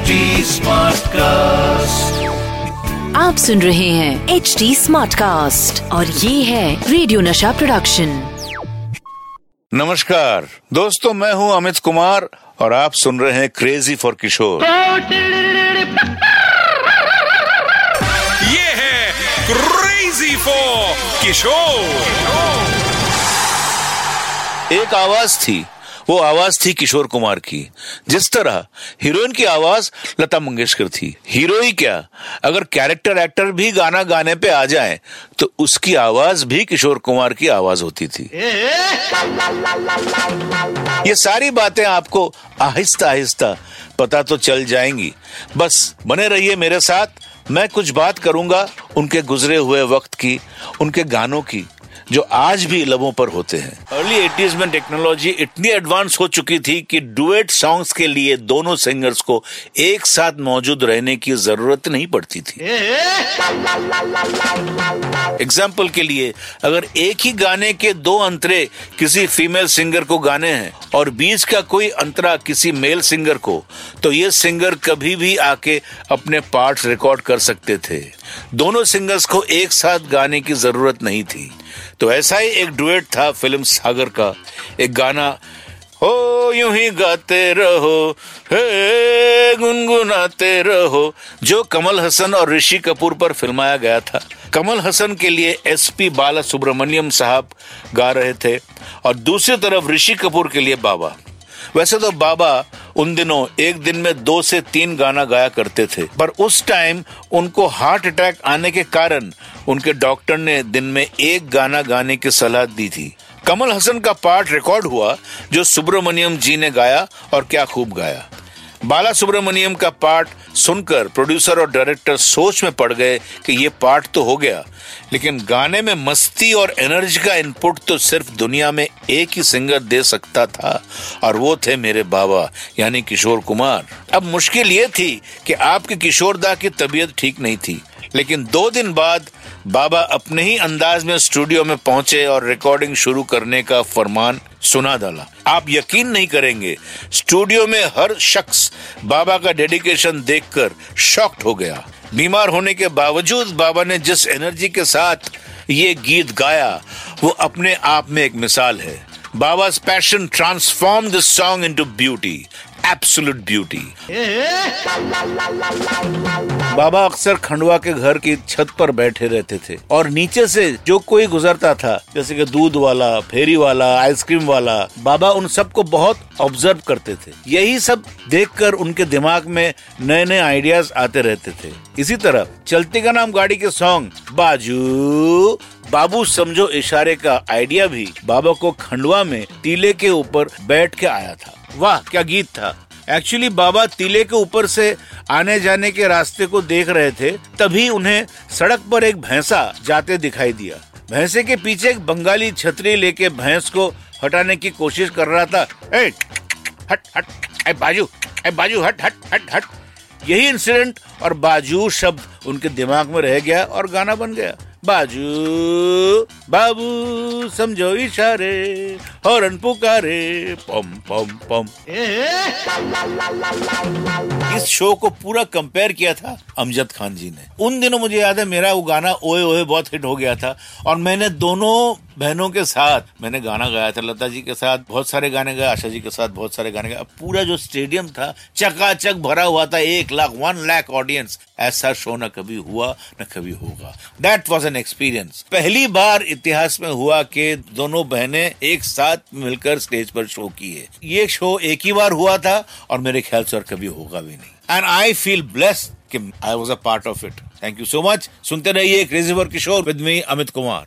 HD cast आप सुन रहे हैं एच डी स्मार्ट कास्ट और ये है रेडियो नशा प्रोडक्शन नमस्कार। दोस्तों मैं हूँ अमित कुमार और आप सुन रहे हैं क्रेजी फॉर किशोर ये है क्रेजी फॉर किशोर एक आवाज़ थी वो आवाज़ थी किशोर कुमार की। जिस तरह हीरोइन की आवाज़ लता मंगेशकर थी। हीरो ही क्या? अगर कैरेक्टर एक्टर भी गाना गाने पे आ जाए तो उसकी आवाज़ भी किशोर कुमार की आवाज़ होती थी। ये सारी बातें आपको आहिस्ता आहिस्ता पता तो चल जाएँगी। बस बने रहिए मेरे साथ। मैं कुछ बात करूँगा उनके गुजरे हुए वक्त की, उनके गानों की। जो आज भी लबों पर होते हैं। अर्ली एटीज में टेक्नोलॉजी इतनी एडवांस हो चुकी थी कि डुएट सॉन्ग्स के लिए दोनों सिंगर्स को एक साथ मौजूद रहने की ज़रूरत नहीं पड़ती थी। एग्ज़ाम्पल के लिए, अगर एक ही गाने के दो अंतरे किसी फीमेल सिंगर को गाने हैं और बीच का कोई अंतरा किसी मेल सिंगर को तो ये सिंगर कभी भी आके अपने पार्ट रिकॉर्ड कर सकते थे। दोनों सिंगर्स को एक साथ गाने की ज़रूरत नहीं थी। तो ऐसा ही एक डुएट था फ़िल्म सागर का। एक गाना, हो यूँ ही गाते रहो, हे गुनगुनाते रहो, जो कमल हसन और ऋषि कपूर पर फिल्माया गया था। कमल हसन के लिए एसपी बाला सुब्रमण्यम साहब गा रहे थे और दूसरी तरफ़ ऋषि कपूर के लिए बाबा। वैसे तो बाबा उन दिनों एक दिन में दो से तीन गाना गाया करते थे। पर उस टाइम उनको हार्ट अटैक आने के कारण उनके डॉक्टर ने दिन में एक गाना गाने की सलाह दी थी। कमल हसन का पार्ट रिकॉर्ड हुआ, जो सुब्रमण्यम जी ने गाया और क्या खूब गाया। बाला सुब्रमण्यम का पार्ट सुनकर प्रोड्यूसर और डायरेक्टर सोच में पड़ गए कि ये पार्ट तो हो गया। लेकिन गाने में मस्ती और एनर्जी का इनपुट तो सिर्फ़ दुनिया में एक ही सिंगर दे सकता था, और वो थे मेरे बाबा, यानी किशोर कुमार। अब मुश्किल ये थी कि आपके किशोरदा की तबीयत ठीक नहीं थी, लेकिन दो दिन बाद बाबा अपने ही अंदाज में स्टूडियो में पहुँचे और रिकॉर्डिंग शुरू करने का फरमान सुना डाला। आप यकीन नहीं करेंगे, स्टूडियो में हर शख्स बाबा का डेडिकेशन देखकर शॉक्ड हो गया। बीमार होने के बावजूद बाबा ने जिस एनर्जी के साथ ये गीत गाया, वो अपने आप में एक मिसाल है। बाबा's passion transformed this song into beauty absolute beauty बाबा अक्सर खंडवा के घर की छत पर बैठे रहते थे और नीचे से जो कोई गुजरता था, जैसे कि दूध वाला, फेरी वाला, आइसक्रीम वाला, बाबा उन सबको बहुत ऑब्ज़र्व करते थे। यही सब देखकर उनके दिमाग में नए नए आइडियाज़ आते रहते थे। इसी तरह चलती का नाम गाड़ी के सॉन्ग बाजू बाबू समझो इशारे का आइडिया भी बाबा को खंडवा में टीले के ऊपर बैठ के आया था। वाह क्या गीत था। एक्चुअली बाबा टीले के ऊपर से आने जाने के रास्ते को देख रहे थे तभी उन्हें सड़क पर एक भैंसा जाते दिखाई दिया। भैंसे के पीछे एक बंगाली छतरी लेके भैंस को हटाने की कोशिश कर रहा था। ए, हट हट ए बाजू ए बाजू हट हट हट हट। यही इंसिडेंट और बाजू शब्द उनके दिमाग में रह गया और गाना बन गया। बाजू, बाबू, समझो इशारे, हॉर्न पुकारे, पम पम पम। इस शो को पूरा कंपेयर किया था अमजद खान जी ने। उन दिनों मुझे याद है, मेरा वो गाना ओए ओए बहुत हिट हो गया था, और मैंने दोनों बहनों के साथ, मैंने गाना गाया था लता जी के साथ, बहुत सारे गाने गाए, आशा जी के साथ बहुत सारे गाने गाए। पूरा जो स्टेडियम था, चकाचक भरा हुआ था, एक लाख, वन लाख ऑडियंस ऐसा शो न कभी हुआ, न कभी होगा। दैट वॉज़ एन एक्सपीरियंस पहली बार इतिहास में हुआ कि दोनों बहनें एक साथ मिलकर स्टेज पर शो किए। ये शो एक ही बार हुआ था, और मेरे ख्याल से और कभी होगा भी नहीं। एंड आई फील ब्लेस्ड कि I was a part of it thank you so much सुनते रहिए crazy for Kishore with me Amit Kumar